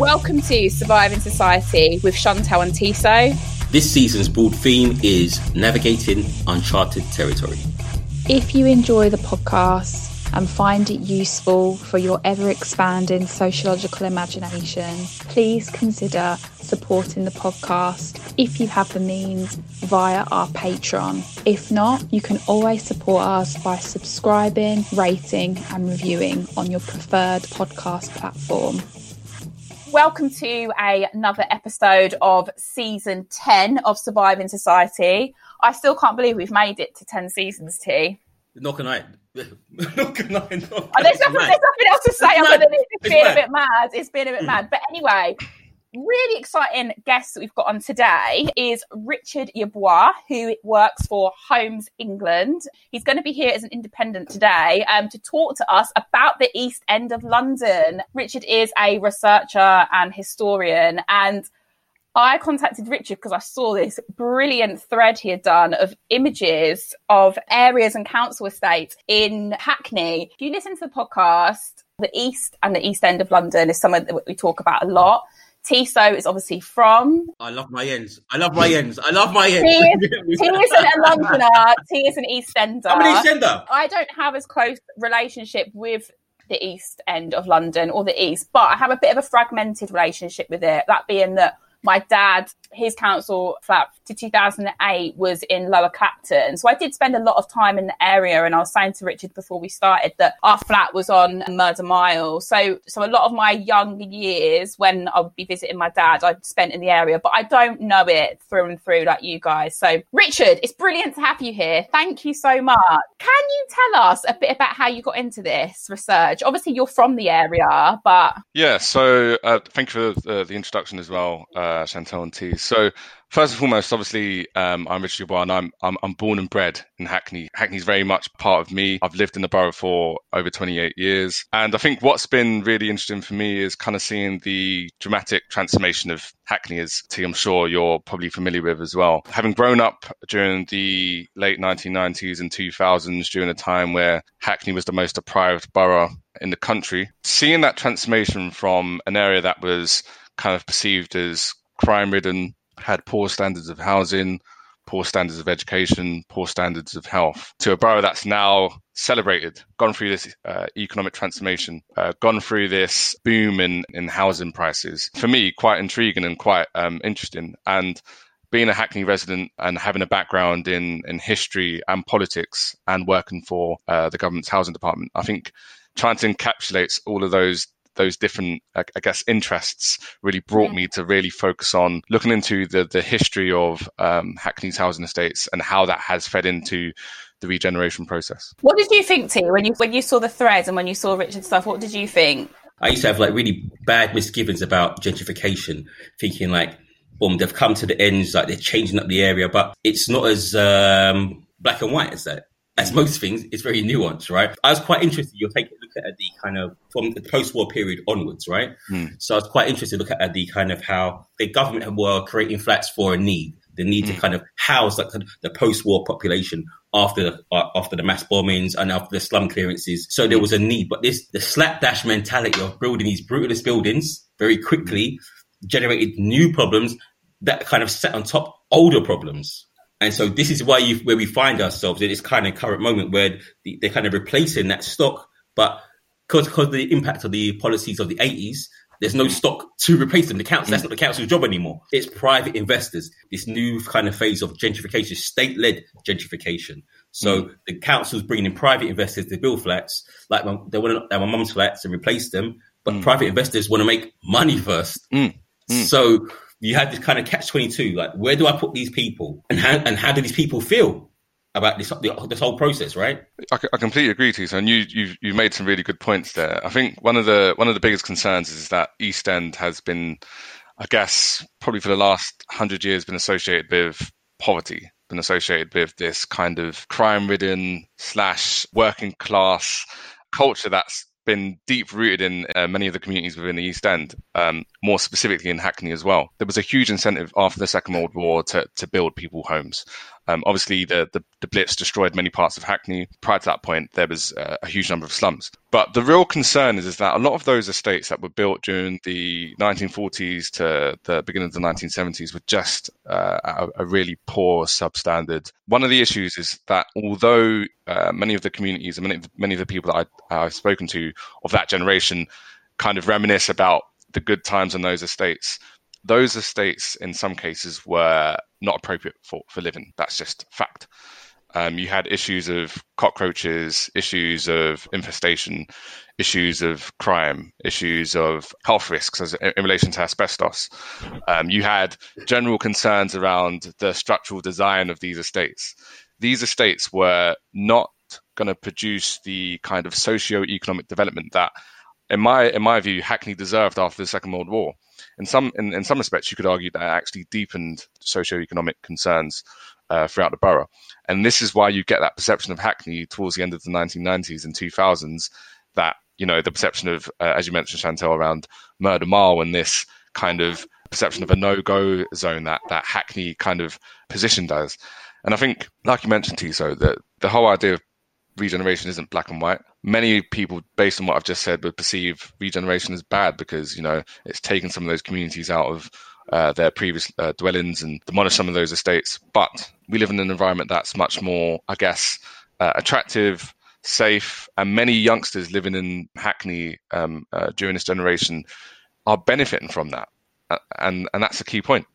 Welcome to Surviving Society with Chantel and Tiso. This season's broad theme is navigating uncharted territory. If you enjoy the podcast and find it useful for your ever expanding sociological imagination, please consider supporting the podcast if you have the means via our Patreon. If not, you can always support us by subscribing, rating, and reviewing on your preferred podcast platform. Welcome to a, another episode of season 10 of Surviving Society. I still can't believe we've made it to 10 seasons, T. Not can I. Not can I. Not Oh, there's, nothing, there's nothing else to say It's other mad. than it's It's been a bit mad. It's been a bit hmm. mad. But anyway, really exciting guest that we've got on today is Richard Yeboah, who works for Homes England. He's going to be here as an independent today um, to talk to us about the East End of London. Richard is a researcher and historian and I contacted Richard because I saw this brilliant thread he had done of images of areas and council estates in Hackney. If you listen to the podcast, the East and the East End of London is somewhere that we talk about a lot. Tiso is obviously from. I love my ends. I love my ends. I love my ends. is, he is a Londoner. He is an East Ender. I'm an Eastender. I don't have as close relationship with the East End of London or the East, but I have a bit of a fragmented relationship with it. That being that my dad, his council flat to 2008 was in Lower Clapton. So I did spend a lot of time in the area. And I was saying to Richard before we started that our flat was on Murder Mile. So, so a lot of my young years when I would be visiting my dad, I'd spent in the area, but I don't know it through and through like you guys. So Richard, it's brilliant to have you here. Thank you so much. Can you tell us a bit about how you got into this research? Obviously you're from the area, but Yeah, so uh, thank you for the, the introduction as well, uh, Chantal and T. So first and foremost, obviously, um, I'm Richard Yeboah and I'm, I'm I'm born and bred in Hackney. Hackney's very much part of me. I've lived in the borough for over 28 years, and I think what's been really interesting for me is kind of seeing the dramatic transformation of Hackney, as T, I'm sure you're probably familiar with as well. Having grown up during the late 1990s and 2000s, during a time where Hackney was the most deprived borough in the country, seeing that transformation from an area that was kind of perceived as crime ridden, had poor standards of housing, poor standards of education, poor standards of health, to a borough that's now celebrated, gone through this uh, economic transformation, uh, gone through this boom in, in housing prices. For me, quite intriguing and quite um, interesting. And being a Hackney resident and having a background in, in history and politics and working for uh, the government's housing department, I think trying to encapsulate all of those those different, I I guess, interests really brought me to really focus on looking into the the history of um, Hackney's housing estates and how that has fed into the regeneration process. what did you think, T, when you when you saw the threads and when you saw Richard's stuff? What did you think? I used to have like really bad misgivings about gentrification, thinking like, boom, they've come to the ends, like they're changing up the area, but it's not as um, black and white as that. As most things, it's very nuanced, right? I was quite interested. You'll take a look at the kind of from the post-war period onwards, right? Hmm. So I was quite interested to look at the kind of how the government were creating flats for a need, the need to hmm. kind of house like the post-war population after the, uh, after the mass bombings and after the slum clearances. So there hmm. was a need, but this the slapdash mentality of building these brutalist buildings very quickly generated new problems that kind of set on top older problems. And so this is why you, where we find ourselves in this kind of current moment where the, they're kind of replacing that stock, but because of the impact of the policies of the 80s, there's no stock to replace them. The council, that's not the council's job anymore. It's private investors. This new kind of phase of gentrification, state-led gentrification. So mm. the council's bringing in private investors to build flats, like my, they want to my mum's flats and replace them, but mm. private investors want to make money first. Mm. So you had this kind of catch twenty two. Like, where do I put these people, and how and how do these people feel about this this whole process? Right? I completely agree to you, and you you you made some really good points there. I think one of the one of the biggest concerns is that East End has been, I guess, probably for the last hundred years, been associated with poverty, been associated with this kind of crime-ridden slash working class culture that's been deep rooted in uh, many of the communities within the East End, um, more specifically in Hackney as well. There was a huge incentive after the Second World War to, to build people homes. Um, obviously, the, the, the Blitz destroyed many parts of Hackney. Prior to that point, there was uh, a huge number of slums. But the real concern is, is that a lot of those estates that were built during the 1940s to the beginning of the 1970s were just uh, a, a, really poor substandard. One of the issues is that although uh, many of the communities and many, many of the people that I, I've spoken to of that generation kind of reminisce about the good times on those estates, those estates in some cases were not appropriate for, for living. That's just fact. Um, you had issues of cockroaches, issues of infestation, issues of crime, issues of health risks as, in relation to asbestos. Um, you had general concerns around the structural design of these estates. These estates were not going to produce the kind of socio-economic development that, in my in my view, Hackney deserved after the Second World War in some in, in some respects, you could argue that actually deepened socioeconomic concerns uh, throughout the borough. And this is why you get that perception of Hackney towards the end of the 1990s and 2000s that, you know, the perception of, uh, as you mentioned, Chantel, around Murder Mile and this kind of perception of a no-go zone that, that Hackney kind of positioned as. And I think, like you mentioned, Tiso, that the whole idea of regeneration isn't black and white. Many people, based on what I've just said, would perceive regeneration as bad because you know it's taken some of those communities out of uh, their previous uh, dwellings and demolished some of those estates. But we live in an environment that's much more, I guess, uh, attractive, safe, and many youngsters living in Hackney um, uh, during this generation are benefiting from that, uh, and and that's a key point.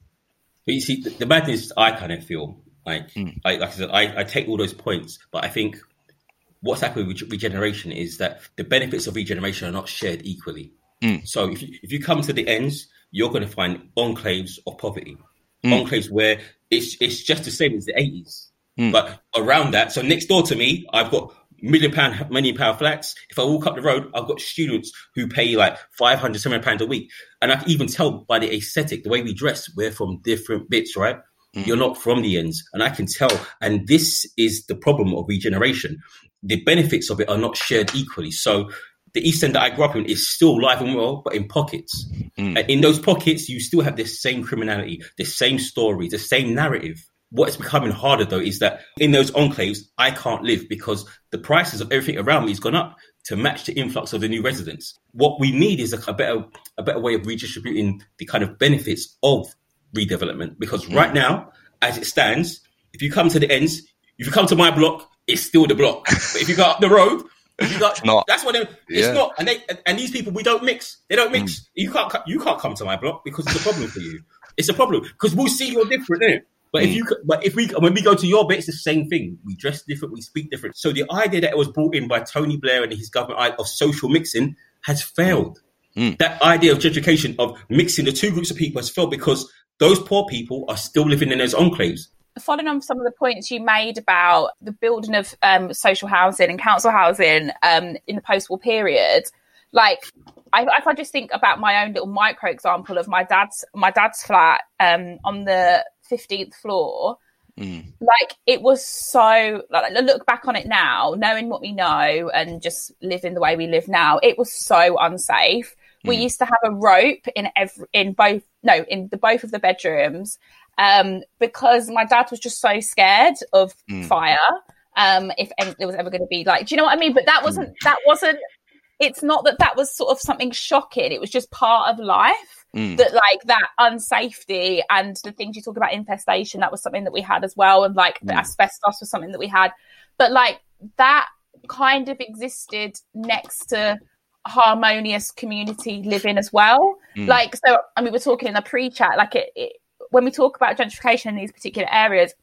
But you see, the, the madness I kind of feel like, mm. I, like I said, I, I take all those points, but I think what's happening with regeneration is that the benefits of regeneration are not shared equally. Mm. So if you, if you come to the ends, you're going to find enclaves of poverty, mm. enclaves where it's it's just the same as the 80s. Mm. But around that, so next door to me, I've got million pound, million pound flats. If I walk up the road, I've got students who pay like 500, 700 pounds a week. And I can even tell by the aesthetic, the way we dress, we're from different bits, right? Mm. You're not from the ends. And I can tell. And this is the problem of regeneration the benefits of it are not shared equally. So the East End that I grew up in is still live and well, but in pockets. Mm. And in those pockets, you still have the same criminality, the same story, the same narrative. What's becoming harder though is that in those enclaves, I can't live because the prices of everything around me has gone up to match the influx of the new residents. What we need is a, a better a better way of redistributing the kind of benefits of redevelopment. Because mm. right now, as it stands, if you come to the ends, if you come to my block, it's still the block. But if you go up the road, you got not. that's what they, it's yeah. not. And they and these people we don't mix. They don't mix. Mm. You can't you can't come to my block because it's a problem for you. It's a problem because we'll see you're different, innit? But mm. if you but if we when we go to your bit, it's the same thing. We dress different, we speak different. So the idea that it was brought in by Tony Blair and his government of social mixing has failed. Mm. That idea of gentrification of mixing the two groups of people has failed because those poor people are still living in those enclaves following on some of the points you made about the building of um, social housing and council housing um, in the post-war period, like I, if I just think about my own little micro example of my dad's my dad's flat um, on the fifteenth floor, mm. like it was so. Like, look back on it now, knowing what we know and just living the way we live now, it was so unsafe. Mm. We used to have a rope in every in both no in the both of the bedrooms um, because my dad was just so scared of mm. fire. Um, if there was ever going to be like, do you know what I mean? But that wasn't, mm. that wasn't, it's not that that was sort of something shocking. It was just part of life mm. that like that unsafety and the things you talk about infestation, that was something that we had as well. And like the mm. asbestos was something that we had, but like that kind of existed next to harmonious community living as well. Mm. Like, so, I mean, we're talking in the pre-chat, like it, it when we talk about gentrification in these particular areas,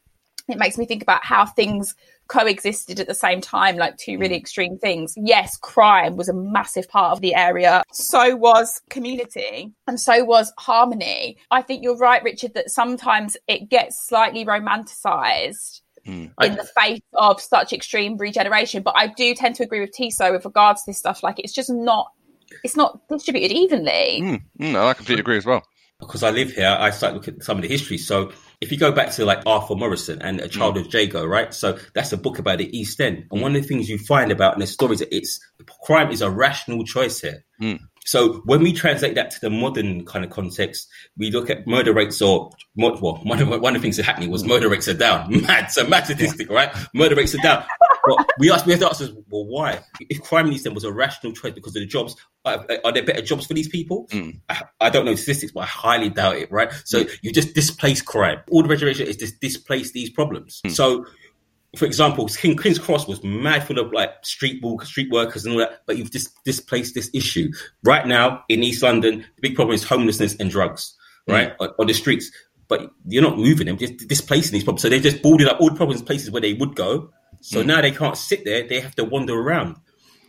it makes me think about how things coexisted at the same time, like two really mm. extreme things. Yes, crime was a massive part of the area. So was community and so was harmony. I think you're right, Richard, that sometimes it gets slightly romanticized. Mm. in the face of such extreme regeneration. But I do tend to agree with Tiso with regards to this stuff. Like it's just not, it's not distributed evenly. Mm. Mm, I completely agree as well because I live here, I start looking at some of the history. So if you go back to like Arthur Morrison and A Child mm. of Jago, right? So that's a book about the East End. And mm. one of the things you find about in the stories that it's crime is a rational choice here. Mm. So when we translate that to the modern kind of context, we look at murder rates or well, one of, one of the things that happening was murder rates are down. Mad, so mad statistic, right? Murder rates are down. But we ask, we have to ask us, well, why? If crime in East End was a rational choice because of the jobs, are, are there better jobs for these people? Mm. I, I don't know statistics, but I highly doubt it, right? So you just displace crime. All the regeneration is just displace these problems. So for example, King, King's Cross was mad full of like street walkers, street workers and all that, but you've just displaced this issue. Right now in East London, the big problem is homelessness and drugs, mm. right? On, on the streets. But you're not moving them, just displacing these problems. So they just boarded up all the problems places where they would go. So mm. now they can't sit there, they have to wander around.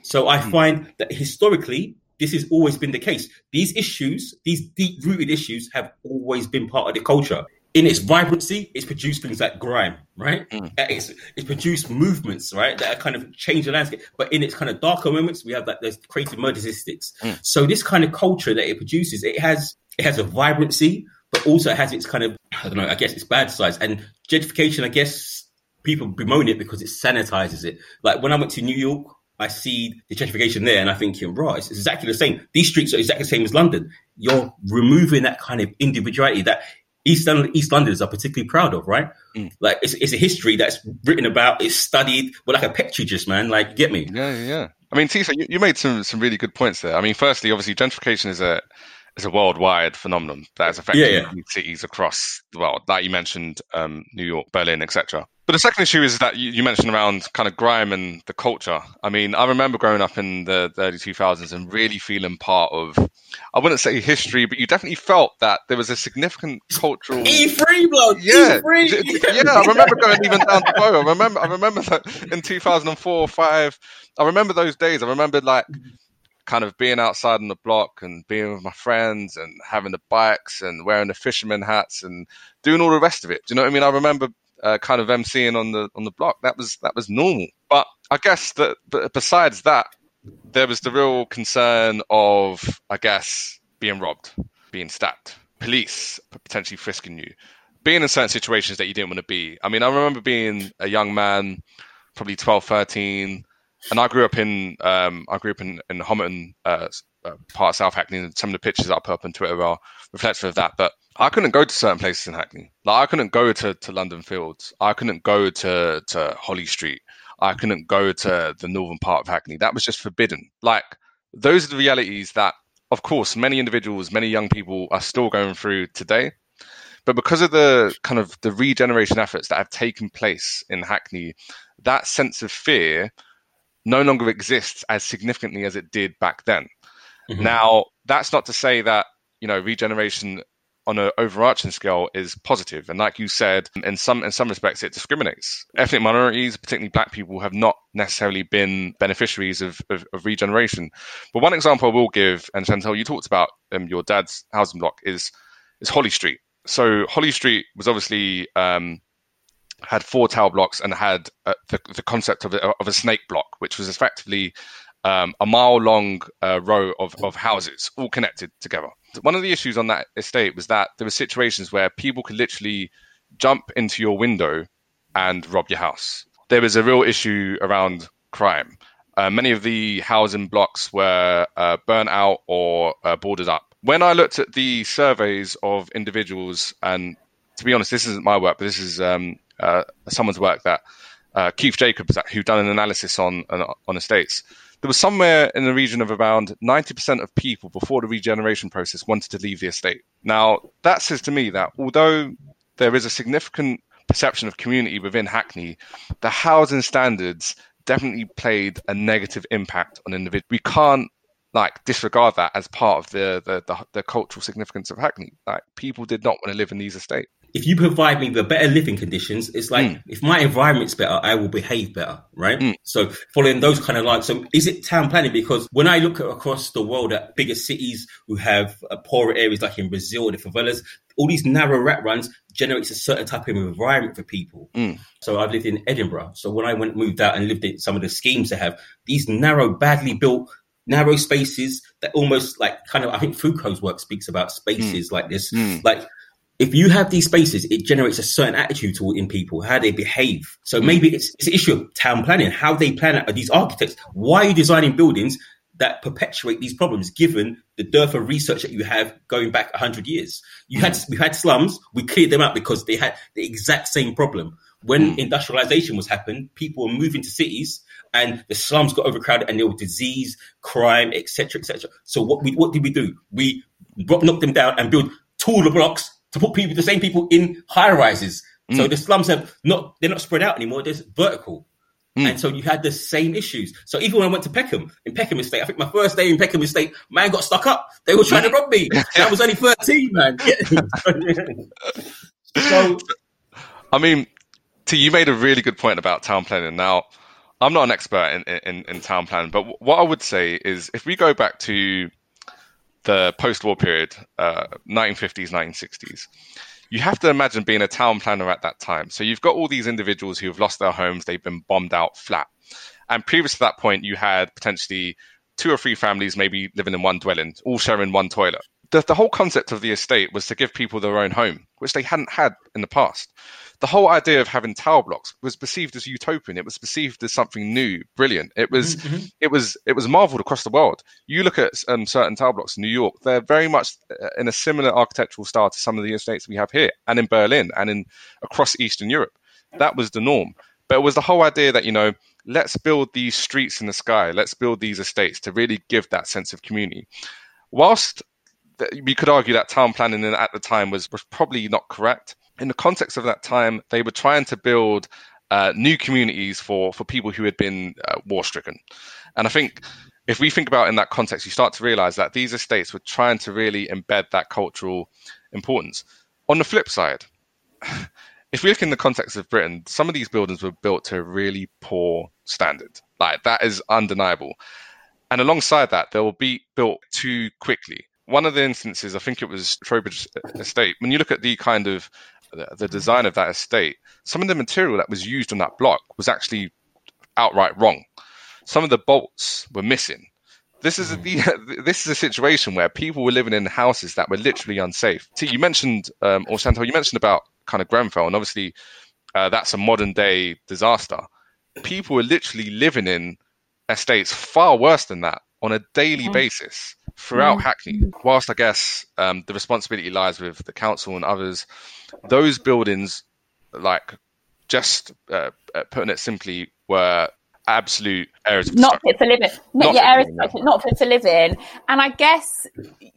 So I mm. find that historically, this has always been the case. These issues, these deep rooted issues, have always been part of the culture. In its vibrancy, it's produced things like grime, right? Uh, It's, it's produced movements, right, that kind of change the landscape. But in its kind of darker moments, we have that there's creative murder statistics. So this kind of culture that it produces, it has it has a vibrancy, but also it has its kind of I don't know, I guess its bad sides. And gentrification, I guess people bemoan it because it sanitizes it. Like when I went to New York, I see the gentrification there, and I think, right, it's exactly the same. These streets are exactly the same as London. You're removing that kind of individuality that East London, East Londoners are particularly proud of, right? Mm. Like it's, it's a history that's written about, it's studied, but like a petri dish, man. Like, get me? Yeah, yeah, yeah. I mean, Tiso, you, you made some some really good points there. I mean, firstly, obviously, gentrification is a is a worldwide phenomenon that has affected Yeah, yeah. cities across the world. Like you mentioned, um, New York, Berlin, etc. But the second issue is that you, you mentioned around kind of grime and the culture. I mean, I remember growing up in the, early 2000s and really feeling part of, I wouldn't say history, but you definitely felt that there was a significant cultural. E3, blood. Yeah, E3. D- d- yeah. I remember going even down to Bow. I remember, I remember that in 2004 or five. I remember those days. I remember like kind of being outside on the block and being with my friends and having the bikes and wearing the fisherman hats and doing all the rest of it. Do you know what I mean? I remember uh, kind of emceeing on the on the block. That was that was normal. But I guess that besides that, there was the real concern of I guess being robbed, being stabbed, police potentially frisking you, being in certain situations that you didn't want to be. I mean, I remember being a young man, probably 12, 13, and I grew up in um, I grew up in in Homerton, uh, uh, part of South Hackney, and some of the pictures I put up on Twitter are reflective of that. But I couldn't go to certain places in Hackney. Like I couldn't go to, to London Fields. I couldn't go to to Holly Street. I couldn't go to the northern part of Hackney. That was just forbidden. Like those are the realities that, of course, many individuals, many young people are still going through today. But because of the kind of the regeneration efforts that have taken place in Hackney, that sense of fear no longer exists as significantly as it did back then. Mhm. Now, that's not to say that you know regeneration on an overarching scale is positive, and like you said, in some in some respects, it discriminates. Ethnic minorities, particularly Black people, have not necessarily been beneficiaries of, of, of regeneration. But one example I will give, and Chantel, you talked about um, your dad's housing block, is is Holly Street. So Holly Street was obviously um, had four tower blocks and had uh, the, the concept of a, of a snake block, which was effectively um, a mile long uh, row of, of houses all connected together. One of the issues on that estate was that there were situations where people could literally jump into your window and rob your house. There was a real issue around crime. Uh, many of the housing blocks were uh, burnt out or uh, boarded up. When I looked at the surveys of individuals, and to be honest, this isn't my work, but this is um, uh, someone's work that uh, Keith Jacobs, who done an analysis on on, estates, there was somewhere in the region of around 90% of people before the regeneration process wanted to leave the estate. Now, that says to me that although there is a significant perception of community within Hackney, the housing standards definitely played a negative impact on individuals. We can't like disregard that as part of the, the the, the cultural significance of Hackney. Like people did not want to live in these estates. If you provide me with better living conditions, it's like Mm. if my environment's better, I will behave better, right? Mm. So following those kind of lines. So is it town planning? Because when I look at, across the world at bigger cities who have uh, poorer areas, like in Brazil, the favelas, all these narrow rat runs generates a certain type of environment for people. Mm. So I've lived in Edinburgh. So when I went moved out and lived in some of the schemes they have, these narrow, badly built. Narrow spaces that almost like kind of, I think Foucault's work speaks about spaces like this. Mm. Like if you have these spaces, it generates a certain attitude toward in people, how they behave. So maybe it's, it's an issue of town planning, how they plan it. Are these architects? Why are you designing buildings that perpetuate these problems given the dearth of research that you have going back 100 years you had we had slums we cleared them out because they had the exact same problem when mm. industrialization was happening people were moving to cities and the slums got overcrowded and there were disease crime etc etc so what we what did we do we knocked them down and built taller blocks to put people the same people in high rises mm. so the slums have not they're not spread out anymore they're vertical Mm. And so you had the same issues. So even when I went to Peckham, in Peckham Estate, I think my first day in Peckham Estate, man got stuck up. They were trying to rob me. I was only 13, man. so, I mean, T, you made a really good point about town planning. Now, I'm not an expert in, in, in town planning, but what I would say is if we go back to the post-war period, uh, 1950s, 1960s, you have to imagine being a town planner at that time. So you've got all these individuals who have lost their homes, they've been bombed out flat. And previous to that point, you had potentially two or three families maybe living in one dwelling, all sharing one toilet the, the whole concept of the estate was to give people their own home, which they hadn't had in the past. The whole idea of having tower blocks was perceived as utopian. It was perceived as something new, brilliant. It was, mm-hmm. mm-hmm. it was, it was marveled across the world. You look at um, certain tower blocks in New York; they're very much uh, in a similar architectural style to some of the estates we have here, and in Berlin, and in across Eastern Europe. That was the norm. But it was the whole idea that you know, let's build these streets in the sky, let's build these estates to really give that sense of community. Whilst we could argue that town planning at the time was, was probably not correct. In the context of that time, they were trying to build uh, new communities for, for people who had been uh, war stricken. And I think if we think about in that context, you start to realize that these estates were trying to really embed that cultural importance. On the flip side, if we look in the context of Britain, some of these buildings were built to a really poor standard. Like that is undeniable. And alongside that, they will be built too quickly one of the instances, I think it was Trowbridge Estate, when you look at the kind of the design of that estate, some of the material that was used on that block was actually outright wrong. Some of the bolts were missing. This is a, mm. this is a situation where people were living in houses that were literally unsafe. See, you mentioned, um, or Chantal, you mentioned about kind of Grenfell, and obviously uh, that's a modern day disaster. People were literally living in estates far worse than that on a daily mm. basis throughout mm. Hackney. Whilst I guess um, the responsibility lies with the council and others, those buildings, like just uh, uh, putting it simply, were absolute areas of not fit for living not, not yeah areas not fit for living and i guess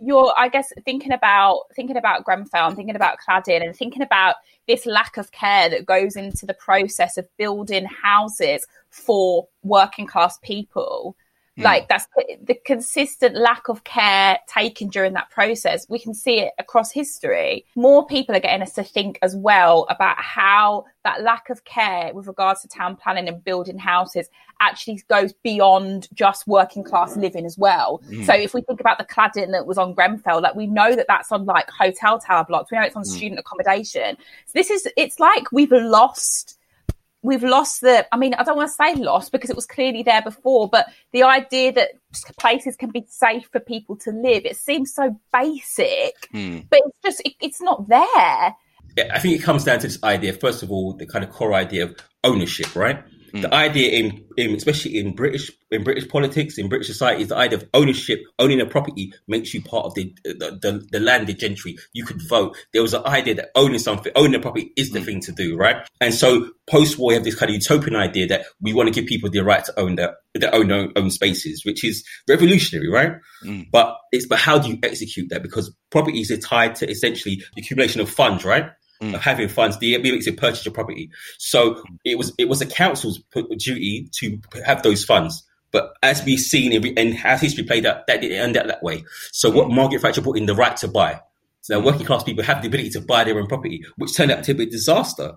you're i guess thinking about thinking about grenfell and thinking about cladding and thinking about this lack of care that goes into the process of building houses for working class people Mm. Like that's the consistent lack of care taken during that process. We can see it across history. More people are getting us to think as well about how that lack of care with regards to town planning and building houses actually goes beyond just working class living as well. Mm. So if we think about the cladding that was on Grenfell, like we know that that's on like hotel tower blocks. We know it's on mm. student accommodation. So this is, it's like we've lost we've lost the i mean i don't want to say lost because it was clearly there before but the idea that places can be safe for people to live it seems so basic mm. but it's just it, it's not there yeah, i think it comes down to this idea first of all the kind of core idea of ownership right Mm. The idea in, in, especially in British in British politics, in British society, is the idea of ownership, owning a property makes you part of the the, the, the landed gentry. You could vote. There was an idea that owning something, owning a property is the mm. thing to do, right? And so post war, you have this kind of utopian idea that we want to give people the right to own their, their own, own, own spaces, which is revolutionary, right? Mm. But it's but how do you execute that? Because properties are tied to essentially the accumulation of funds, right? Mm. of having funds. The makes to purchase your property. So it was it was the council's duty to have those funds. But as we've seen and as history played out, that didn't end up that way. So what mm. Margaret Thatcher put in the right to buy. So now working class people have the ability to buy their own property, which turned out to be a disaster.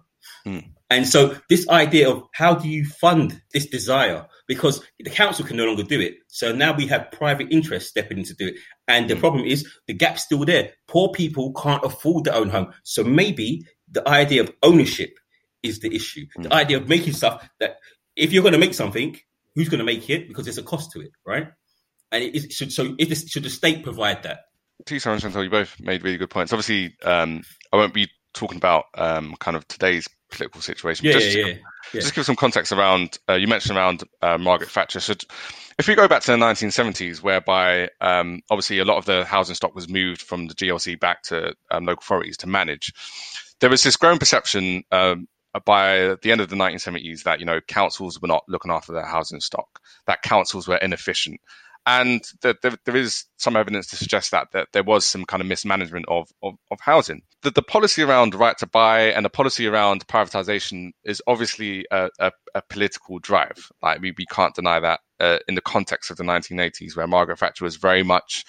Mm. And so this idea of how do you fund this desire? Because the council can no longer do it. So now we have private interests stepping in to do it. And the mm. problem is the gap's still there. Poor people can't afford their own home. So maybe the idea of ownership is the issue. Mm. The idea of making stuff that if you're going to make something, who's going to make it? Because there's a cost to it, right? And it should, so if this, should the state provide that? Tiso and Chantal, you both made really good points. Obviously, um, I won't be talking about um, kind of today's political situation. Yeah, just, yeah, yeah, yeah. Just give some context around. Uh, you mentioned around uh, Margaret Thatcher. So, if we go back to the 1970s, whereby um, obviously a lot of the housing stock was moved from the GLC back to um, local authorities to manage, there was this growing perception um, by the end of the 1970s that you know councils were not looking after their housing stock, that councils were inefficient, and there is some evidence to suggest that, that there was some kind of mismanagement of, of, of housing. The, the policy around right to buy and the policy around privatization is obviously a, a, a political drive. Like we, we can't deny that uh, in the context of the 1980s, where Margaret Thatcher was very much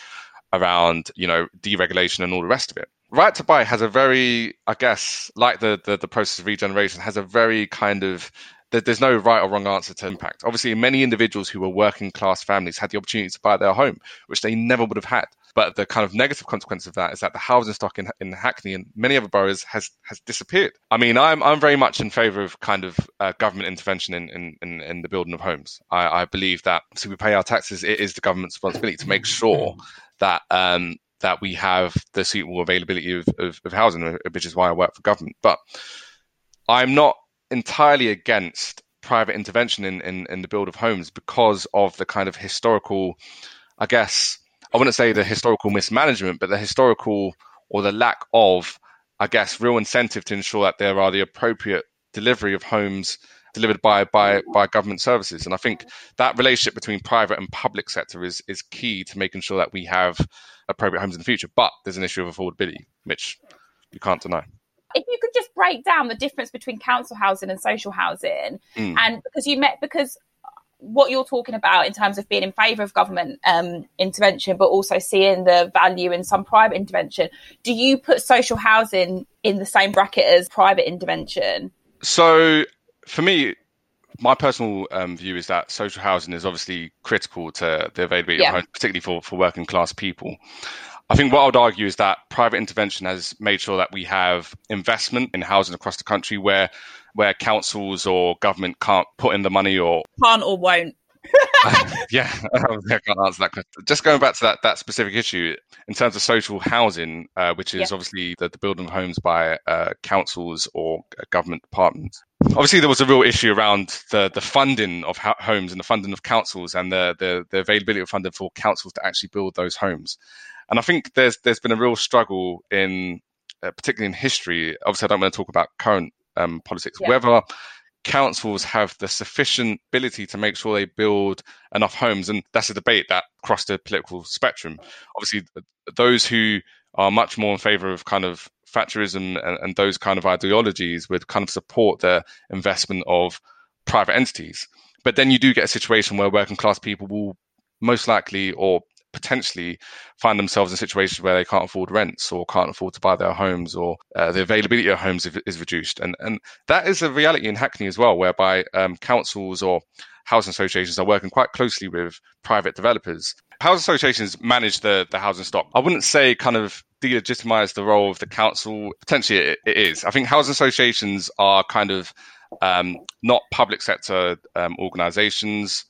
around you know deregulation and all the rest of it. Right to buy has a very, I guess, like the, the, the process of regeneration, has a very kind of there's no right or wrong answer to impact. Obviously, many individuals who were working class families had the opportunity to buy their home, which they never would have had. But the kind of negative consequence of that is that the housing stock in, in Hackney and many other boroughs has has disappeared. I mean, I'm I'm very much in favour of kind of uh, government intervention in, in, in, in, the building of homes. I, I believe that so we pay our taxes. It is the government's responsibility to make sure that um, that we have the suitable availability of, of, of housing, which is why I work for government. But I'm not entirely against private intervention in, in, in the build of homes because of the kind of historical, I guess, I wouldn't say the historical mismanagement, but the historical or the lack of, I guess, real incentive to ensure that there are the appropriate delivery of homes delivered by by by government services. And I think that relationship between private and public sector is is key to making sure that we have appropriate homes in the future. But there's an issue of affordability, which you can't deny if you could just break down the difference between council housing and social housing, mm. and because you met because what you're talking about in terms of being in favour of government um, intervention, but also seeing the value in some private intervention, do you put social housing in the same bracket as private intervention? So, for me, my personal um, view is that social housing is obviously critical to the availability yeah. of homes, particularly for, for working class people. I think what I would argue is that private intervention has made sure that we have investment in housing across the country where where councils or government can't put in the money or can't or won't. yeah, I can't answer that question. Just going back to that that specific issue in terms of social housing, uh, which is yeah. obviously the, the, building of homes by uh, councils or government departments. Obviously, there was a real issue around the the funding of homes and the funding of councils and the, the the availability of funding for councils to actually build those homes. And I think there's there's been a real struggle in, uh, particularly in history. Obviously, I don't want to talk about current um, politics. Yeah. Whether councils have the sufficient ability to make sure they build enough homes, and that's a debate that crossed the political spectrum. Obviously, those who are much more in favour of kind of Thatcherism and, and those kind of ideologies would kind of support the investment of private entities. But then you do get a situation where working class people will most likely or potentially find themselves in situations where they can't afford rents or can't afford to buy their homes or uh, the availability of homes is reduced. And, and that is a reality in Hackney as well, whereby um, councils or housing associations are working quite closely with private developers. Housing associations manage the, the housing stock. I wouldn't say kind of delegitimize the role of the council. Potentially it, it is. I think housing associations are kind of um, not public sector um, organizations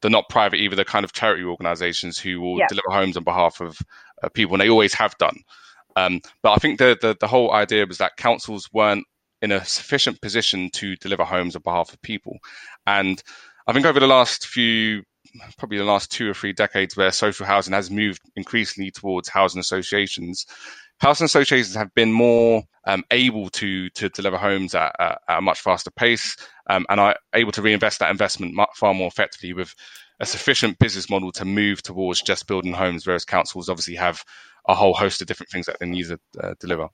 they're not private either. They're kind of charity organisations who will yeah. deliver homes on behalf of uh, people, and they always have done. Um, but I think the, the the whole idea was that councils weren't in a sufficient position to deliver homes on behalf of people, and I think over the last few probably the last two or three decades where social housing has moved increasingly towards housing associations housing associations have been more um, able to to deliver homes at, at, at a much faster pace um, and are able to reinvest that investment far more effectively with a sufficient business model to move towards just building homes, whereas councils obviously have a whole host of different things that they need to uh, deliver.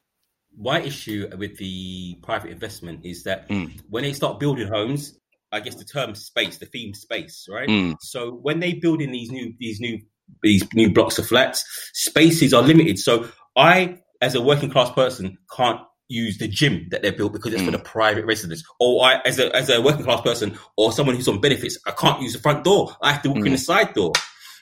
My issue with the private investment is that mm. when they start building homes, I guess the term space, the theme space, right? Mm. So when they build in these new these new these new blocks of flats, spaces are limited. So I, as a working class person, can't use the gym that they're built because it's mm. for the private residents. Or I, as a as a working class person or someone who's on benefits, I can't use the front door. I have to walk mm. in the side door.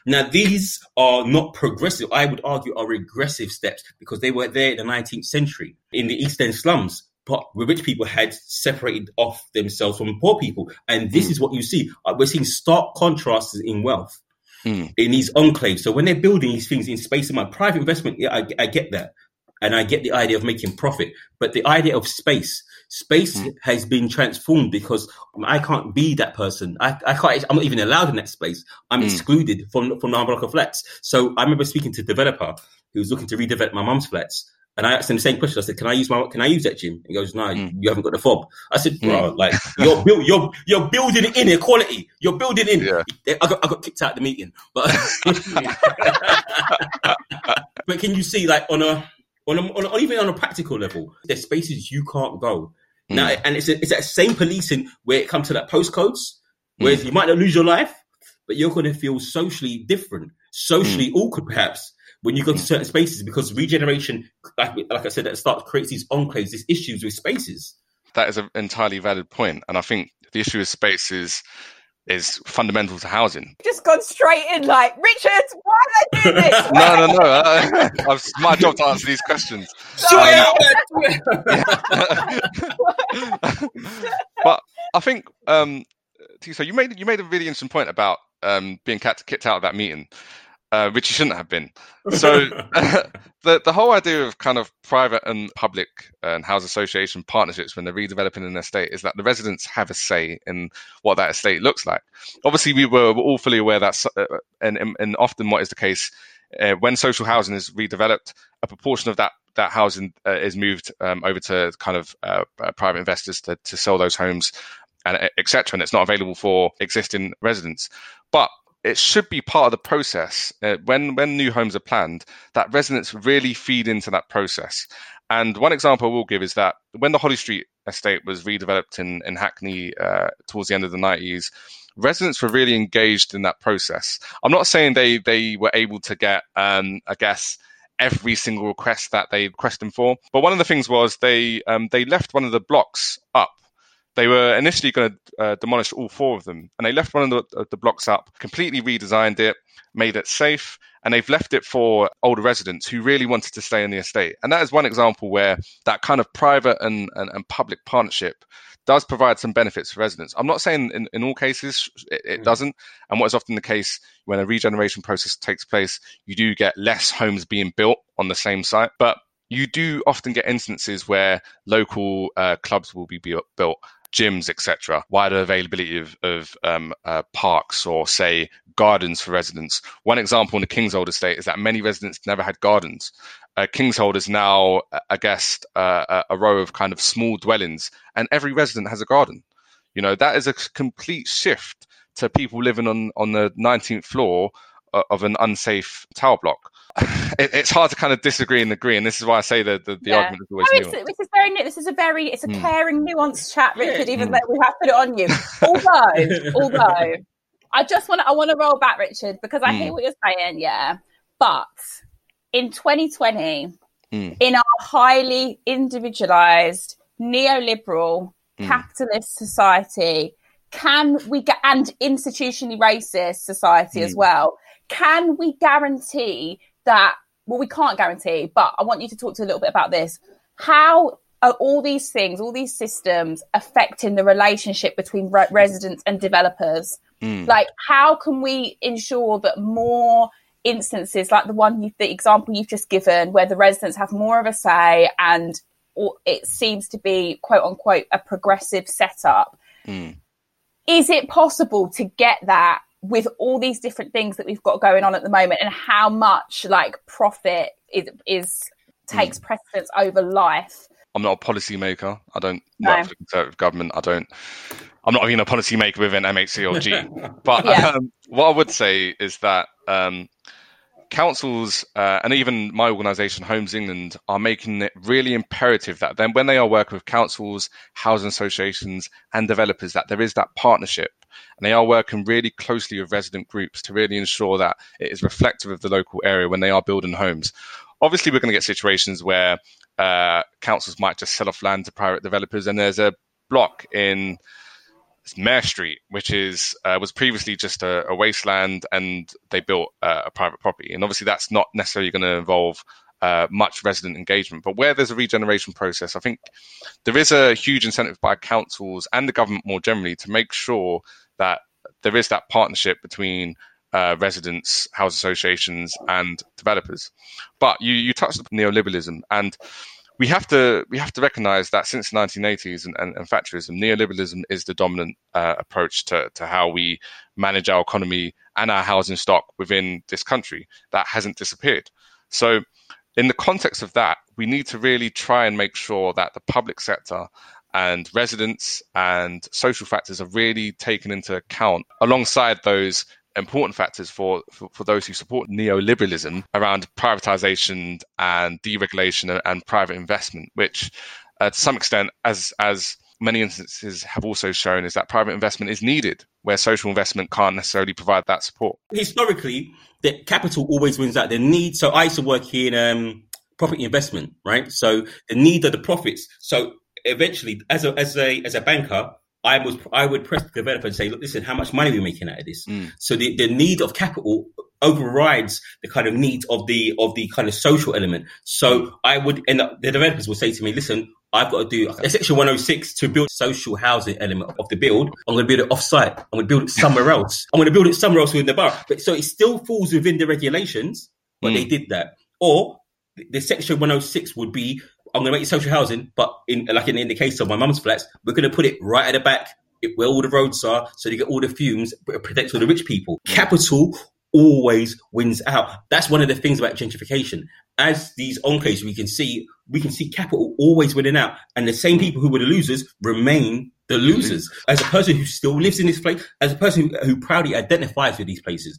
Now these are not progressive. I would argue are regressive steps because they were there in the 19th century in the East End slums. But rich people had separated off themselves from poor people, and this mm. is what you see. Uh, we're seeing stark contrasts in wealth. Mm. in these enclaves. So when they're building these things in space and my private investment, yeah, I, I, get that. and I get the idea of making profit, but the idea of space, space mm. has been transformed because I can't be that person. I, I can't, I'm not even allowed in that space. I'm mm. excluded from, from the block of flats. So I remember speaking to a developer who was looking to redevelop my mum's flats. And I asked him the same question. I said, "Can I use my? Can I use that gym?" He goes, "No, mm. you haven't got the fob." I said, "Bro, mm. like you're build, you're you're building inequality. You're building in." Yeah. I got I got kicked out of the meeting, but but can you see like on a on, a, on, a, even on a practical level, there's spaces you can't go mm. now, and it's a, it's that same policing where it comes to that postcodes, where mm. you might not lose your life, but you're going to feel socially different, socially mm. awkward, perhaps when you go to certain spaces because regeneration, like, like I said at the start, creates these enclaves, these issues with spaces. That is an entirely valid point, and I think the issue with space is is fundamental to housing. Just gone straight in, like Richard. Why are they doing this? no, no, no. Uh, it's my job to answer these questions. Um, but I think, um, so you made you made a really interesting point about um, being kicked out of that meeting uh, which you shouldn't have been. So the the whole idea of kind of private and public and house association partnerships when they're redeveloping an estate is that the residents have a say in what that estate looks like. Obviously, we were all fully aware that, uh, and, and often what is the case uh, when social housing is redeveloped, a proportion of that that housing uh, is moved um, over to kind of uh, uh, private investors to, to sell those homes and etc. And it's not available for existing residents. But it should be part of the process uh, when when new homes are planned that residents really feed into that process and one example I will give is that when the Holly Street estate was redeveloped in, in Hackney uh, towards the end of the 90s, residents were really engaged in that process. I'm not saying they, they were able to get, um, I guess, every single request that they requested for, but one of the things was they um, they left one of the blocks up they were initially going to uh, demolish all four of them, and they left one of the, the, blocks up, completely redesigned it, made it safe, and they've left it for older residents who really wanted to stay in the estate. And that is one example where that kind of private and, and, and public partnership does provide some benefits for residents. I'm not saying in, in all cases it, it, mm. doesn't. And what is often the case when a regeneration process takes place, you do get less homes being built on the same site. But you do often get instances where local uh, clubs will be built gyms, etc., wider availability of, of um, uh, parks or, say, gardens for residents. One example in the Kingshold estate is that many residents never had gardens. Uh, Kingshold is now, I guess, uh, a row of kind of small dwellings, and every resident has a garden. You know, that is a complete shift to people living on, on the 19th floor uh, of an unsafe tower block. It, it's hard to kind of disagree and agree, and this is why I say that the, the yeah. argument is always. No, it's, this is very this is a very it's a mm. caring, nuanced chat, Richard. Even mm. though we have put it on you, although although I just want I want to roll back, Richard, because I mm. hear what you're saying, yeah, but in 2020, hmm. in our highly individualized neoliberal hmm. capitalist society can we get and institutionally racist society mm. as hmm. well can we guarantee that? Well, we can't guarantee, but I want you to talk to a little bit about this. How are all these things, all these systems affecting the relationship between re- residents and developers? Mm. Like, how can we ensure that more instances, like the one, you, the example you've just given, where the residents have more of a say and it seems to be quote unquote a progressive setup? Mm. Is it possible to get that with all these different things that we've got going on at the moment and how much like profit is, is takes mm. precedence over life. I'm not a policymaker. I don't no. work for the Conservative government. I don't. I'm not even a policymaker within MHCLG. but yeah. um, what I would say is that um, councils uh, and even my organisation, Homes England, are making it really imperative that then when they are working with councils, housing associations, and developers, that there is that partnership and they are working really closely with resident groups to really ensure that it is reflective of the local area when they are building homes. Obviously, we're going to get situations where uh, councils might just sell off land to private developers, and there's a block in Mare Street, which is uh, was previously just a, a, wasteland, and they built uh, a private property. And obviously, that's not necessarily going to involve uh, much resident engagement. But where there's a regeneration process, I think there is a huge incentive by councils and the government more generally to make sure that there is that partnership between uh, residents, house associations, and developers. But you, you touched on neoliberalism, and we have to we have to recognize that since the 1980s and, and, and Thatcherism, neoliberalism is the dominant uh, approach to, to how we manage our economy and our housing stock within this country. That hasn't disappeared. So, in the context of that, we need to really try and make sure that the public sector and residents and social factors are really taken into account alongside those important factors for, for, for, those who support neoliberalism around privatization and deregulation and, and private investment, which uh, to some extent, as, as many instances have also shown, is that private investment is needed where social investment can't necessarily provide that support. Historically, the capital always wins out. The need. So I used to work in um, property investment, right? So the need of the profits. So eventually, as a as a as a banker, I was I would press the developer and say, look, listen, how much money are we making out of this? Mm. So the, the need of capital overrides the kind of need of the of the kind of social element. So I would end up the developers will say to me, listen, I've got to do a section 106 to build social housing element of the build. I'm going to build it off site. I'm going to build it somewhere else. I'm going to build it somewhere else within the borough. But so it still falls within the regulations, but mm. they did that. Or the section 106 would be I'm going to make social housing, but in like in, in the case of my mum's flats, we're going to put it right at the back where all the roads are, so you get all the fumes, but it protects all the rich people. Capital always wins out. That's one of the things about gentrification. As these enclaves, we can see, we can see capital always winning out, and the same people who were the losers remain the losers. As a person who still lives in this place, as a person who, who proudly identifies with these places,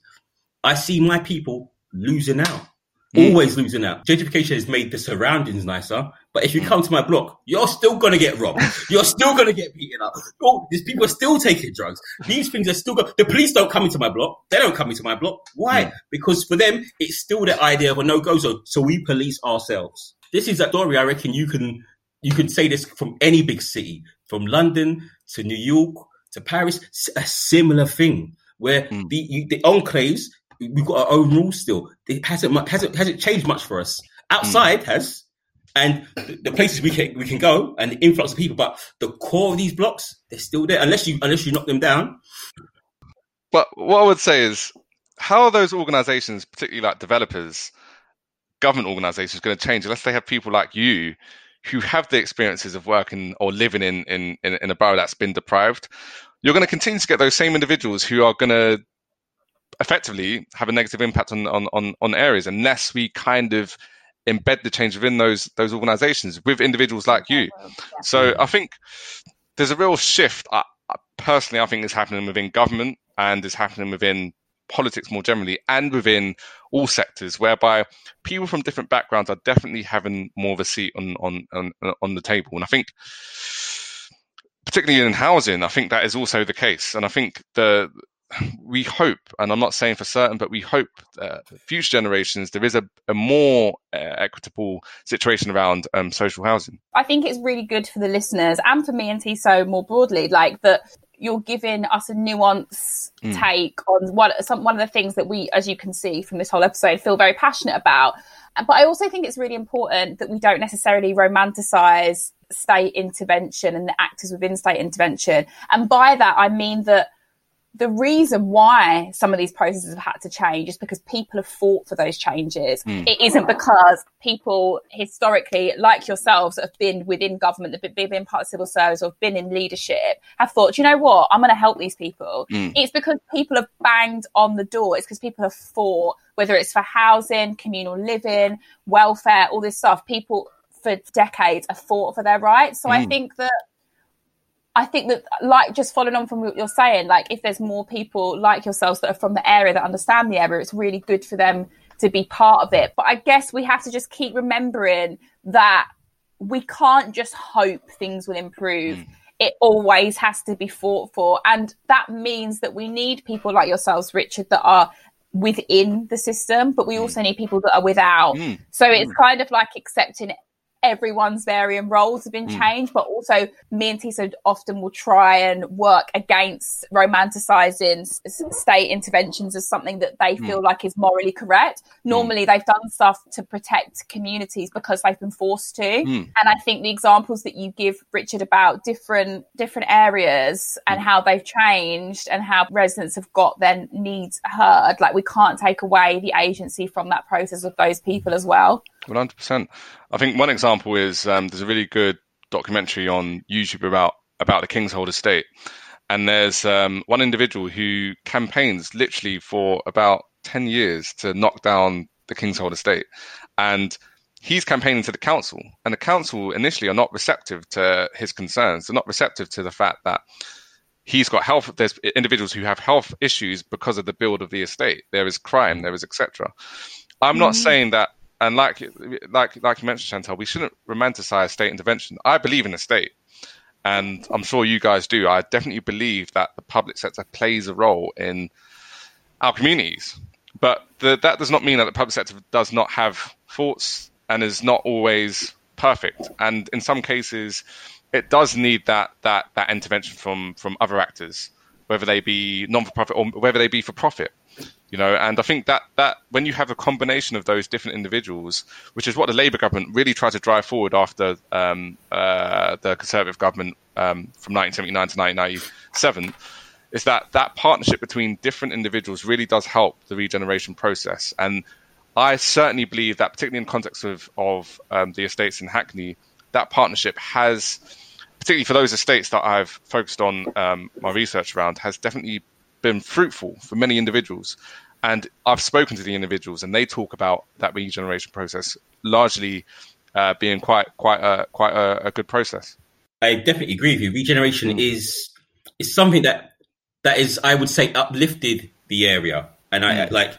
I see my people losing out. Always losing out. Gentrification has made the surroundings nicer, but if you mm. come to my block, you're still gonna get robbed. you're still gonna get beaten up. Oh, these people are still taking drugs. These things are still. Go- the police don't come into my block. They don't come into my block. Why? Mm. Because for them, it's still the idea of a no-go zone. So we police ourselves. This is a story. I reckon you can you can say this from any big city, from London to New York to Paris. A similar thing where mm. the you, the enclaves we've got our own rules still. It hasn't hasn't hasn't changed much for us. Outside mm. has, and the places we can we can go and the influx of people, but the core of these blocks they're still there unless you unless you knock them down. But what I would say is, how are those organisations, particularly like developers, government organisations, going to change unless they have people like you who have the experiences of working or living in in in, in a borough that's been deprived? You're going to continue to get those same individuals who are going to effectively have a negative impact on, on, on, on areas unless we kind of embed the change within those those organizations with individuals like you. So I think there's a real shift. I, personally, I think is happening within government and is happening within politics more generally and within all sectors whereby people from different backgrounds are definitely having more of a seat on on on, on the table and i think particularly in housing i think that is also the case and i think the we hope, and I'm not saying for certain, but we hope uh, future generations there is a, a more uh, equitable situation around um, social housing. I think it's really good for the listeners and for me and Tiso more broadly, like that you're giving us a nuanced mm. take on what some one of the things that we, as you can see from this whole episode, feel very passionate about. But I also think it's really important that we don't necessarily romanticize state intervention and the actors within state intervention. And by that, I mean that the reason why some of these processes have had to change is because people have fought for those changes. Mm. It isn't because people historically, like yourselves, have been within government, have been part of civil service or have been in leadership, have thought, you know what, I'm going to help these people. Mm. It's because people have banged on the door. It's because people have fought, whether it's for housing, communal living, welfare, all this stuff. People for decades have fought for their rights. So mm. I think that I think that, like, just following on from what you're saying, like, if there's more people like yourselves that are from the area that understand the area, it's really good for them to be part of it. But I guess we have to just keep remembering that we can't just hope things will improve. Mm. It always has to be fought for. And that means that we need people like yourselves, Richard, that are within the system, but we mm. also need people that are without. Mm. So it's kind of like accepting everyone's varying roles have been mm. changed, but also me and Tiso often will try and work against romanticizing state interventions as something that they mm. feel like is morally correct. Hmm. Normally, mm. they've done stuff to protect communities because they've been forced to. Hmm. And I think the examples that you give, Richard, about different different areas and hmm. how they've changed and how residents have got their needs heard, like we can't take away the agency from that process of those people as well. One hundred percent. I think one example is um, there's a really good documentary on YouTube about about the Kingshold estate, and there's um, one individual who campaigns literally for about ten years to knock down the Kingshold estate, and he's campaigning to the council, and the council initially are not receptive to his concerns. They're not receptive to the fact that he's got health. There's individuals who have health issues because of the build of the estate. There is crime. There is etc. I'm not mm-hmm. saying that and like like like you mentioned, Chantelle, we shouldn't romanticize state intervention. I believe in the state, and I'm sure you guys do. I definitely believe that the public sector plays a role in our communities, but the, that does not mean that the public sector does not have faults and is not always perfect. And in some cases, it does need that that that intervention from from other actors, whether they be non for profit or whether they be for profit you know and i think that that when you have a combination of those different individuals which is what the labour government really tried to drive forward after um, uh, the conservative government um, from 1979 to 1997 is that that partnership between different individuals really does help the regeneration process. And i certainly believe that particularly in context of, of um, the estates in hackney that partnership has particularly for those estates that i've focused on um, my research around has definitely been fruitful for many individuals. And I've spoken to the individuals, and they talk about that regeneration process largely uh, being quite quite a quite a, a, good process. I definitely agree with you. Regeneration mm. is is something that that is, I would say, uplifted the area, and I mm. like.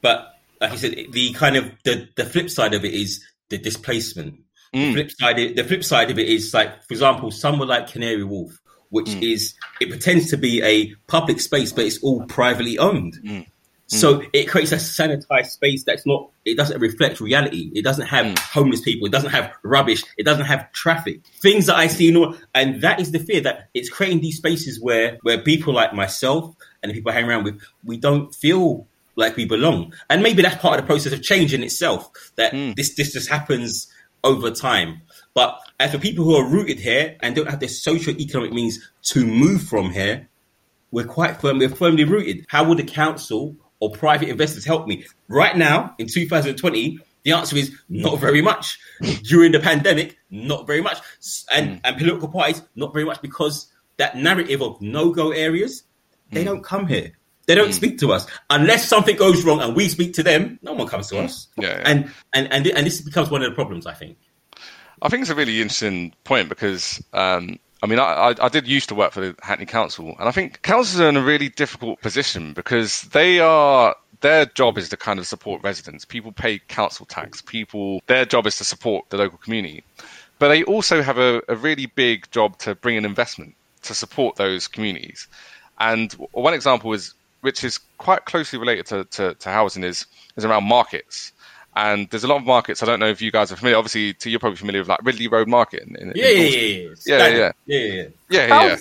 But like I said, the kind of the the flip side of it is the displacement. Mm. The flip side, the flip side of it is like, for example, somewhere like Canary Wharf, which mm. is it pretends to be a public space, but it's all privately owned. Mm. So mm. it creates a sanitized space that's not. It doesn't reflect reality. It doesn't have mm. homeless people. It doesn't have rubbish. It doesn't have traffic. Things that I see in all, and that is the fear that it's creating these spaces where where people like myself and the people I hang around with, we don't feel like we belong. And maybe that's part of the process of change in itself. That mm. this this just happens over time. But as for people who are rooted here and don't have the socio-economic means to move from here, we're quite firm, we're firmly rooted. How would the council or private investors help me? Right now, in 2020, the answer is not very much. During the pandemic, not very much. And, mm. and political parties, not very much because that narrative of no-go areas, they mm. don't come here. They don't mm. speak to us unless something goes wrong and we speak to them. No one comes to us. Yeah, yeah. And, and and and this becomes one of the problems. I think. I think it's a really interesting point because um, I mean, I, I, did used to work for the Hackney Council, and I think councils are in a really difficult position because they are their job is to kind of support residents. People pay council tax. People their job is to support the local community, but they also have a, a really big job to bring in investment to support those communities. And one example is, which is quite closely related to, to, to housing, is is around markets. And there's a lot of markets. I don't know if you guys are familiar. Obviously, to you're probably familiar with like Ridley Road Market. In, in, yeah, in yeah, yeah, yeah, yeah, yeah, yeah,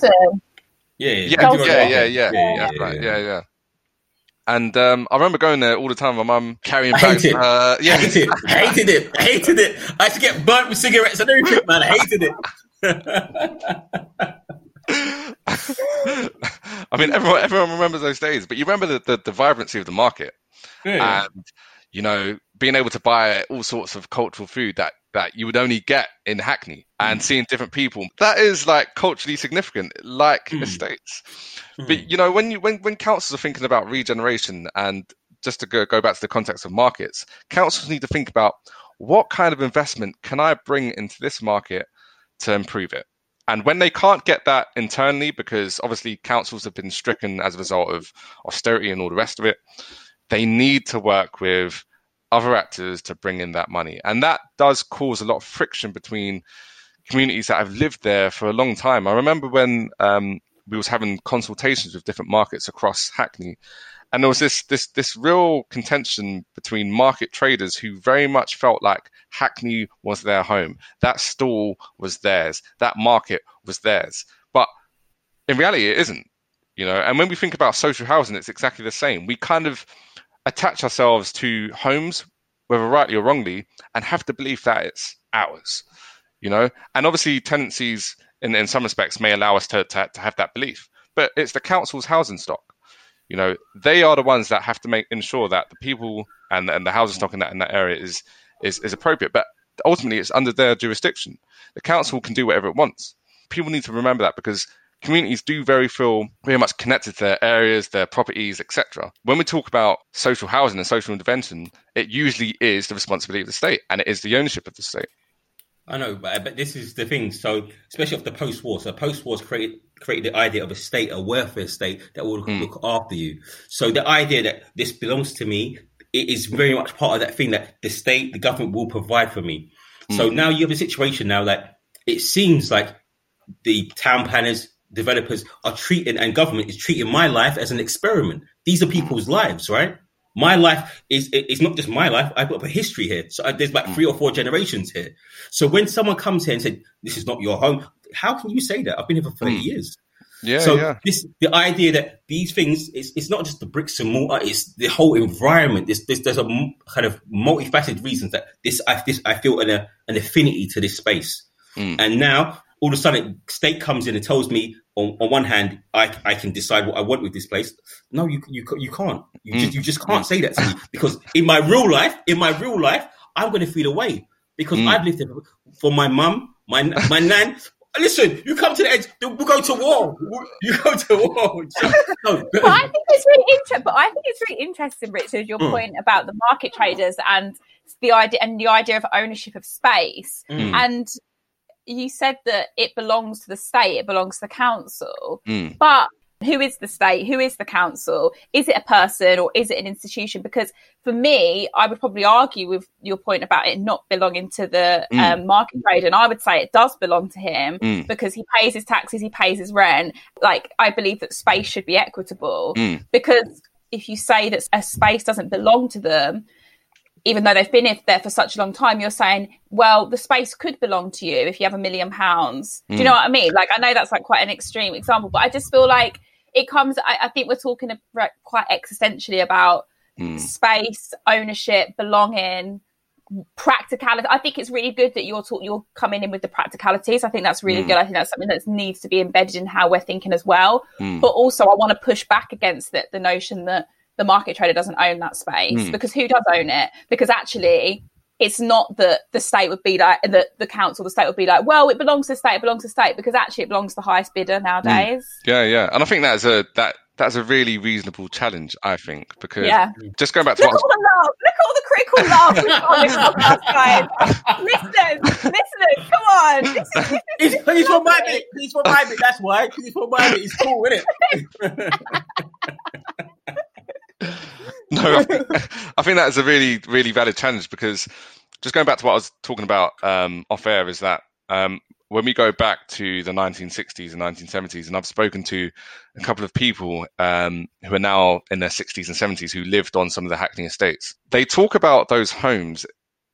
yeah, yeah, yeah, yeah, yeah, yeah, yeah, right, yeah, yeah. And um, I remember going there all the time. My mum carrying bags. Hated. Uh, yeah, hated it. Hated it. Hated it. I used to get burnt with cigarettes and everything, man. I hated it. I mean, everyone everyone remembers those days, but you remember the, the, the vibrancy of the market, yeah. and you know, being able to buy all sorts of cultural food that that you would only get in Hackney and mm. seeing different people. That is like culturally significant, like mm. estates. Mm. But you know, when you when when councils are thinking about regeneration and just to go, go back to the context of markets, councils need to think about what kind of investment can I bring into this market to improve it. And when they can't get that internally, because obviously councils have been stricken as a result of austerity and all the rest of it, they need to work with other actors to bring in that money. And that does cause a lot of friction between communities that have lived there for a long time. I remember when um, we was having consultations with different markets across Hackney, And there was this this this real contention between market traders who very much felt like Hackney was their home. That stall was theirs. That market was theirs. But in reality, it isn't. You know, and when we think about social housing, it's exactly the same. We kind of attach ourselves to homes, whether rightly or wrongly, and have to believe that it's ours. You know, and obviously tenancies in, in some respects may allow us to, to, to have that belief, but it's the council's housing stock. You know, they are the ones that have to make ensure that the people and, and the housing stock in that in that area is is, is appropriate. But ultimately, it's under their jurisdiction. The council can do whatever it wants. People need to remember that because communities do very feel very much connected to their areas, their properties, etc. When we talk about social housing and social intervention, it usually is the responsibility of the state and it is the ownership of the state. I know, but, but this is the thing. So, especially after post-war, so post-war created created the idea of a state, a welfare state that will mm. look after you. So, the idea that this belongs to me, it is very much part of that thing that the state, the government will provide for me. Mm. So now you have a situation now that it seems like the town planners, developers are treating and government is treating my life as an experiment. These are people's lives, right? My life is it's not just my life. I've got a history here. So there's like three or four generations here. So when someone comes here and said, "This is not your home," how can you say that? I've been here for thirty mm. years. Yeah. So yeah. this the idea that these things it's, it's not just the bricks and mortar; it's the whole environment. There's there's, there's a kind of multifaceted reasons that this I this I feel an an affinity to this space. Mm. And now all of a sudden state comes in and tells me on, on one hand I, I can decide what I want with this place. No, you you you can't. You mm. just you just can't say that to me because in my real life, in my real life, I'm going to feel away because mm. I've lived there for my mum, my my nan. Listen, you come to the edge, we go to war. You go to war. no, but I think it's really interesting. But I think it's really interesting, Richard, your mm. point about the market traders and the idea and the idea of ownership of space. Mm. And you said that it belongs to the state, it belongs to the council. Mm. But who is the state? Who is the council? Is it a person or is it an institution? Because for me, I would probably argue with your point about it not belonging to the mm. um, market trade. And I would say it does belong to him mm. because he pays his taxes, he pays his rent. Like, I believe that space should be equitable mm. because if you say that a space doesn't belong to them, even though they've been there for such a long time, you're saying, well, the space could belong to you if you have a million pounds. Do you know mm. what I mean? Like, I know that's like quite an extreme example, but I just feel like it comes, I, I think we're talking quite existentially about mm. space, ownership, belonging, practicality. I think it's really good that you're talk, you're coming in with the practicalities. I think that's really mm. good. I think that's something that needs to be embedded in how we're thinking as well. Mm. But also, I want to push back against the, the notion that the market trader doesn't own that space mm. because who does own it? Because actually, it's not that the state would be like the the council, the state would be like, well, it belongs to the state, it belongs to the state, because actually it belongs to the highest bidder nowadays. Mm. Yeah, yeah, and I think that's a that that's a really reasonable challenge, I think, because yeah. just going back to look what all the love, look at all the critical love we've got on this podcast, guys. listeners, listeners, come on. This is, this is, he's, he's from my bit. He's from my bit. That's why. He's from my bit. He's cool, isn't it? no, I think, I think that is a really, really valid challenge because just going back to what I was talking about um, off air is that um, when we go back to the 1960s and 1970s, and I've spoken to a couple of people um, who are now in their 60s and 70s who lived on some of the Hackney estates, they talk about those homes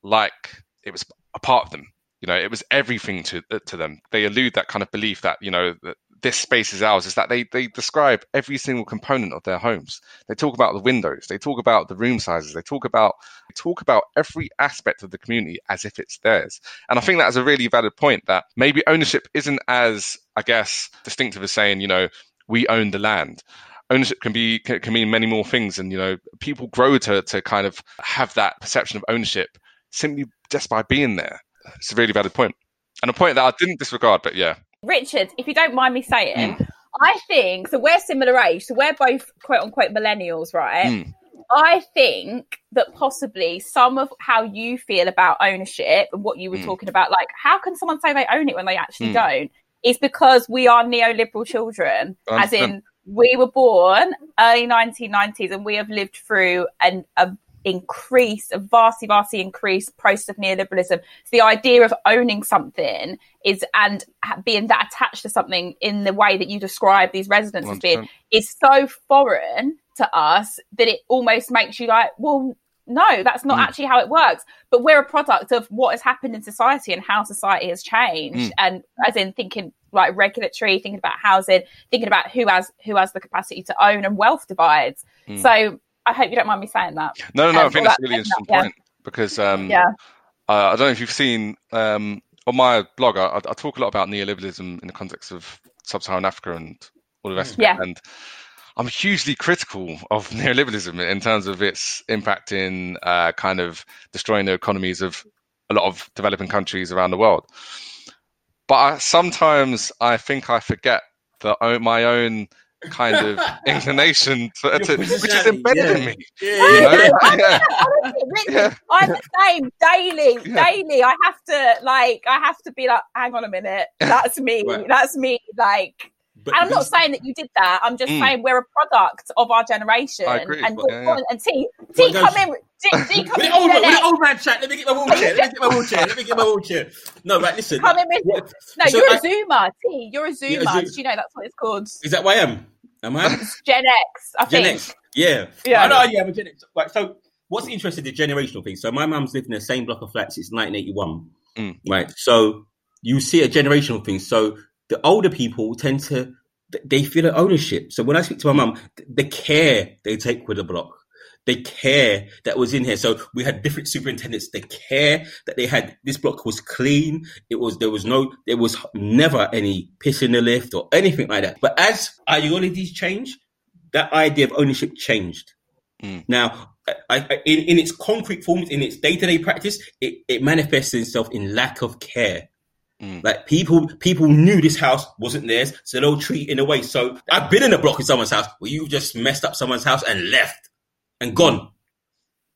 like it was a part of them. You know, it was everything to to them. They elude that kind of belief that you know that this space is ours is that they they describe every single component of their homes. They talk about the windows, they talk about the room sizes, they talk about they talk about every aspect of the community as if it's theirs. And I think that's a really valid point that maybe ownership isn't as I guess distinctive as saying, you know, we own the land. Ownership can be can mean many more things, and you know, people grow to to kind of have that perception of ownership simply just by being there. It's a really valid point, and a point that I didn't disregard. But yeah, Richard, if you don't mind me saying, mm. I think so. We're similar age, so we're both quote unquote millennials, right? Mm. I think that possibly some of how you feel about ownership and what you were mm. talking about, like how can someone say they own it when they actually hmm. don't, is because we are neoliberal children, as in we were born early 1990s and we have lived through an, a increase, a vastly, vastly increased process of neoliberalism. So the idea of owning something is and being that attached to something in the way that you describe these residents as being is so foreign to us that it almost makes you like, well, no, that's not Mm. actually how it works. But we're a product of what has happened in society and how society has changed. Mm. And as in thinking like regulatory, thinking about housing, thinking about who has who has the capacity to own and wealth divides. Mm. So I hope you don't mind me saying that. No, no, no. I Um, think well, that's a really that- interesting yeah. point because um, Yeah. uh, I don't know if you've seen um, on my blog, I, I talk a lot about neoliberalism in the context of sub-Saharan Africa and all the rest of Yeah. it. And I'm hugely critical of neoliberalism in terms of its impact in uh, kind of destroying the economies of a lot of developing countries around the world. But I, sometimes I think I forget that my own kind of inclination to, to which is embedded yeah. in me. Yeah, You know? yeah. Yeah. Honestly, Yeah. I'm the same daily, Yeah. daily. I have to like, I have to be like, hang on a minute, that's me, Right. that's me. Like, But and I'm not saying that you did that. I'm just Mm. saying we're a product of our generation. I agree, And but- yeah, yeah. and T, T, it come in, T, T come With in, the old, with with the the next. old man chat. Let me get my wheelchair. Let me get my wheelchair. Let me get my wheelchair. No, right. Listen. Come in with- No, so you're I- a Zoomer, T. You're a Zoomer. Yeah, a Zoom- Did you know that's what it's called? Is that what I am? Am I? It's Gen X, I Gen think. X. Yeah. Yeah. I know. Yeah, I'm a Gen X. Right. So, what's interesting? The generational thing. So, my mum's lived in the same block of flats since 1981. Mm. Right. So, you see a generational thing. So, the older people tend to they feel an ownership. So, when I speak to my mum, the care they take with the block. They care that was in here. So we had different superintendents. They care that they had this block was clean. It was there was no there was never any piss in the lift or anything like that. But as ideologies change, that idea of ownership changed. Mm. Now, I, I, in, in its concrete forms, in its day to day practice, it, it manifests itself in lack of care. Mm. Like people, people knew this house wasn't theirs, so they'll treat in a way. So I've been in a block in someone's house where you just messed up someone's house and left and gone.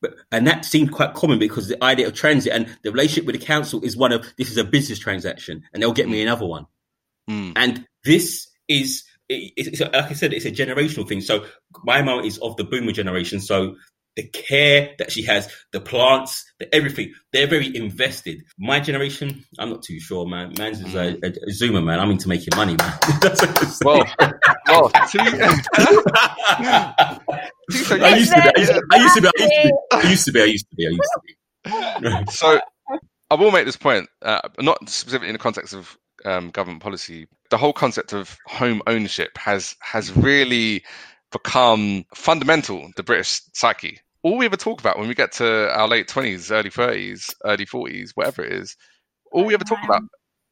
But, and that seemed quite common because the idea of transit and the relationship with the council is one of this is a business transaction and they'll get me another one. Mm. And this is, it- it's, like I said, it's a generational thing. So my mum is of the boomer generation. So the care that she has, the plants, the everything, they're very invested. My generation, I'm not too sure, man. Man's is a, a, a zoomer, man. I'm into making money, man. That's Well, saying. well, to be, I used to be. I used to, I used to be. I used to be. I used to be. I used to be. I used to be. so I will make this point, uh, not specifically in the context of um, government policy. The whole concept of home ownership has has really become fundamental to British psyche. All we ever talk about when we get to our late twenties, early thirties, early forties, whatever it is, all we ever talk about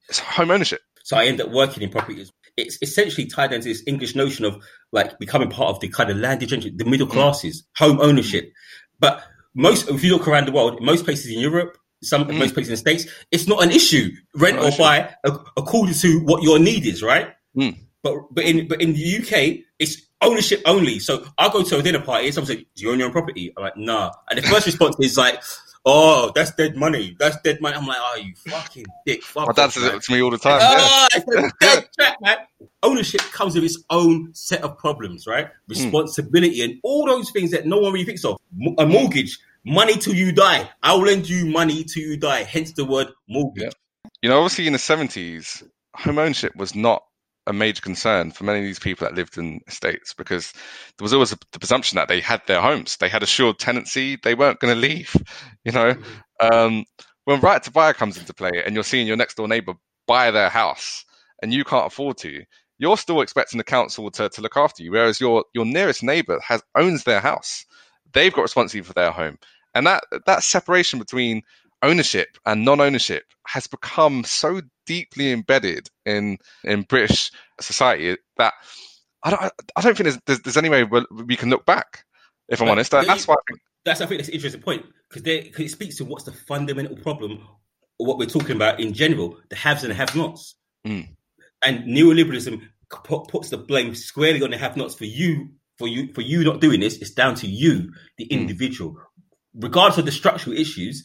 is home ownership. So I end up working in property. It's essentially tied into this English notion of like becoming part of the kind of landed gentry, the middle classes, home ownership. But most, if you look around the world, most places in Europe, some Mm. most places in the States, it's not an issue. Rent Not or buy according to what your need is, right? Mm. But but in but in the UK, it's ownership only. So I'll go to a dinner party and someone says, Do you own your own property? I'm like, nah. And the first response is like, Oh, that's dead money. That's dead money. I'm like, Oh, you fucking dick. Fuck My dad says it to me all the time. Ah, yeah. Oh, it's a dead trap, man. Ownership comes with its own set of problems, right? Hmm. Responsibility and all those things that no one really thinks of. A mortgage, money till you die. I'll lend you money till you die. Hence the word mortgage. You know, obviously in the 70s, home ownership was not a major concern for many of these people that lived in estates because there was always a, the presumption that they had their homes, they had assured tenancy, they weren't going to leave. You know, um, when right to buy comes into play and you're seeing your next door neighbor buy their house and you can't afford to, you're still expecting the council to, to look after you, whereas your your nearest neighbor has owns their house, they've got responsibility for their home, and that that separation between ownership and non-ownership has become so deeply embedded in in British society that I don't I don't think there's there's, there's any way we can look back. If I'm But honest, that's why I think That's I think that's an interesting point because it speaks to what's the fundamental problem or what we're talking about in general, the haves and the have-nots. Mm. And neoliberalism pu- puts the blame squarely on the have-nots for you, for you, for you not doing this. It's down to you, the Mm. individual, regardless of the structural issues.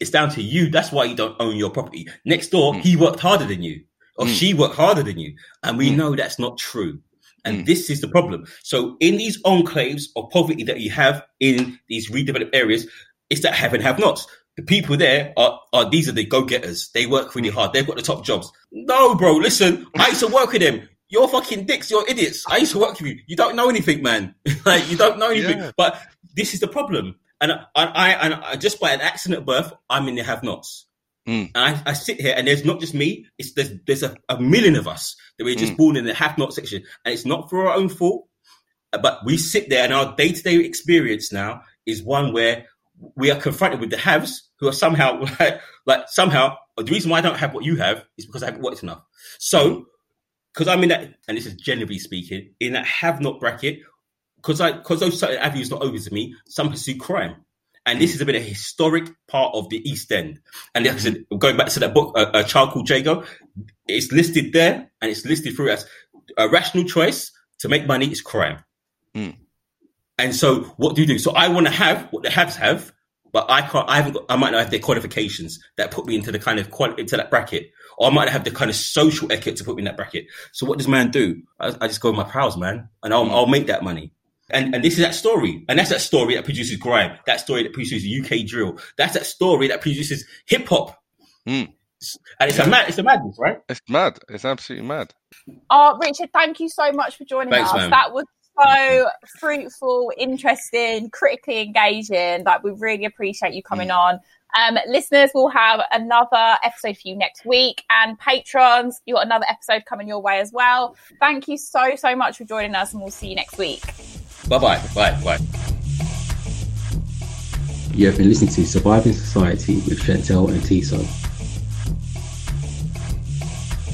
It's down to you. That's why you don't own your property. Next door, Mm. he worked harder than you, or Mm. she worked harder than you, and we Mm. know that's not true. And Mm. this is the problem. So in these enclaves of poverty that you have in these redeveloped areas, it's that have and have nots. The people there are, are these are the go getters. They work really hard. They've got the top jobs. No, bro, listen, I used to work with them. you're fucking dicks, you're idiots. I used to work with you. You don't know anything, man. like you don't know anything. Yeah. But this is the problem. And I, I, and I, just by an accident of birth, I'm in the have-nots. Mm. And I, I sit here, and there's not just me. It's there's there's a, a million of us that we're just Mm. born in the have-not section, and it's not for our own fault. But we sit there, and our day-to-day experience now is one where we are confronted with the haves who are somehow like, like somehow the reason why I don't have what you have is because I haven't worked enough. So because I'm in that, and this is generally speaking, in that have not bracket, because I because those certain avenues not open to me, some pursue crime. And this has been a historic part of the East End. And like I said, going back to that book, uh, A Child Called Jago, it's listed there and it's listed through as a rational choice to make money is crime. Mm. And so what do you do? So I want to have what the haves have, but I can't, I haven't got, I might not have the qualifications that put me into the kind of, quali- into that bracket. Or I might not have the kind of social etiquette to put me in that bracket. So what does man do? I, I just go with my pals, man, and I'll, I'll make that money. And, and this is that story. And that's that story that produces grime. That story that produces UK drill. That's that story that produces hip hop. Mm. And it's a mad, it's a madness, right? It's mad. It's absolutely mad. Oh, Richard, thank you so much for joining Thanks, us. man. That was so fruitful, interesting, critically engaging. Like we really appreciate you Mm. coming on. Um, listeners will have another episode for you next week, and patrons, you got another episode coming your way as well. Thank you so so much for joining us, and we'll see you next week. Bye bye. Bye bye. You have been listening to Surviving Society with Chantelle and Tiso.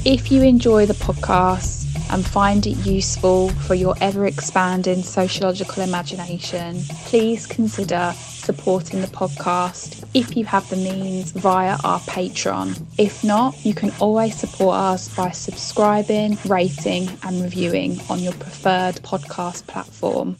If you enjoy the podcast and find it useful for your ever expanding sociological imagination, please consider supporting the podcast if you have the means via our Patreon. If not, you can always support us by subscribing, rating, and reviewing on your preferred podcast platform.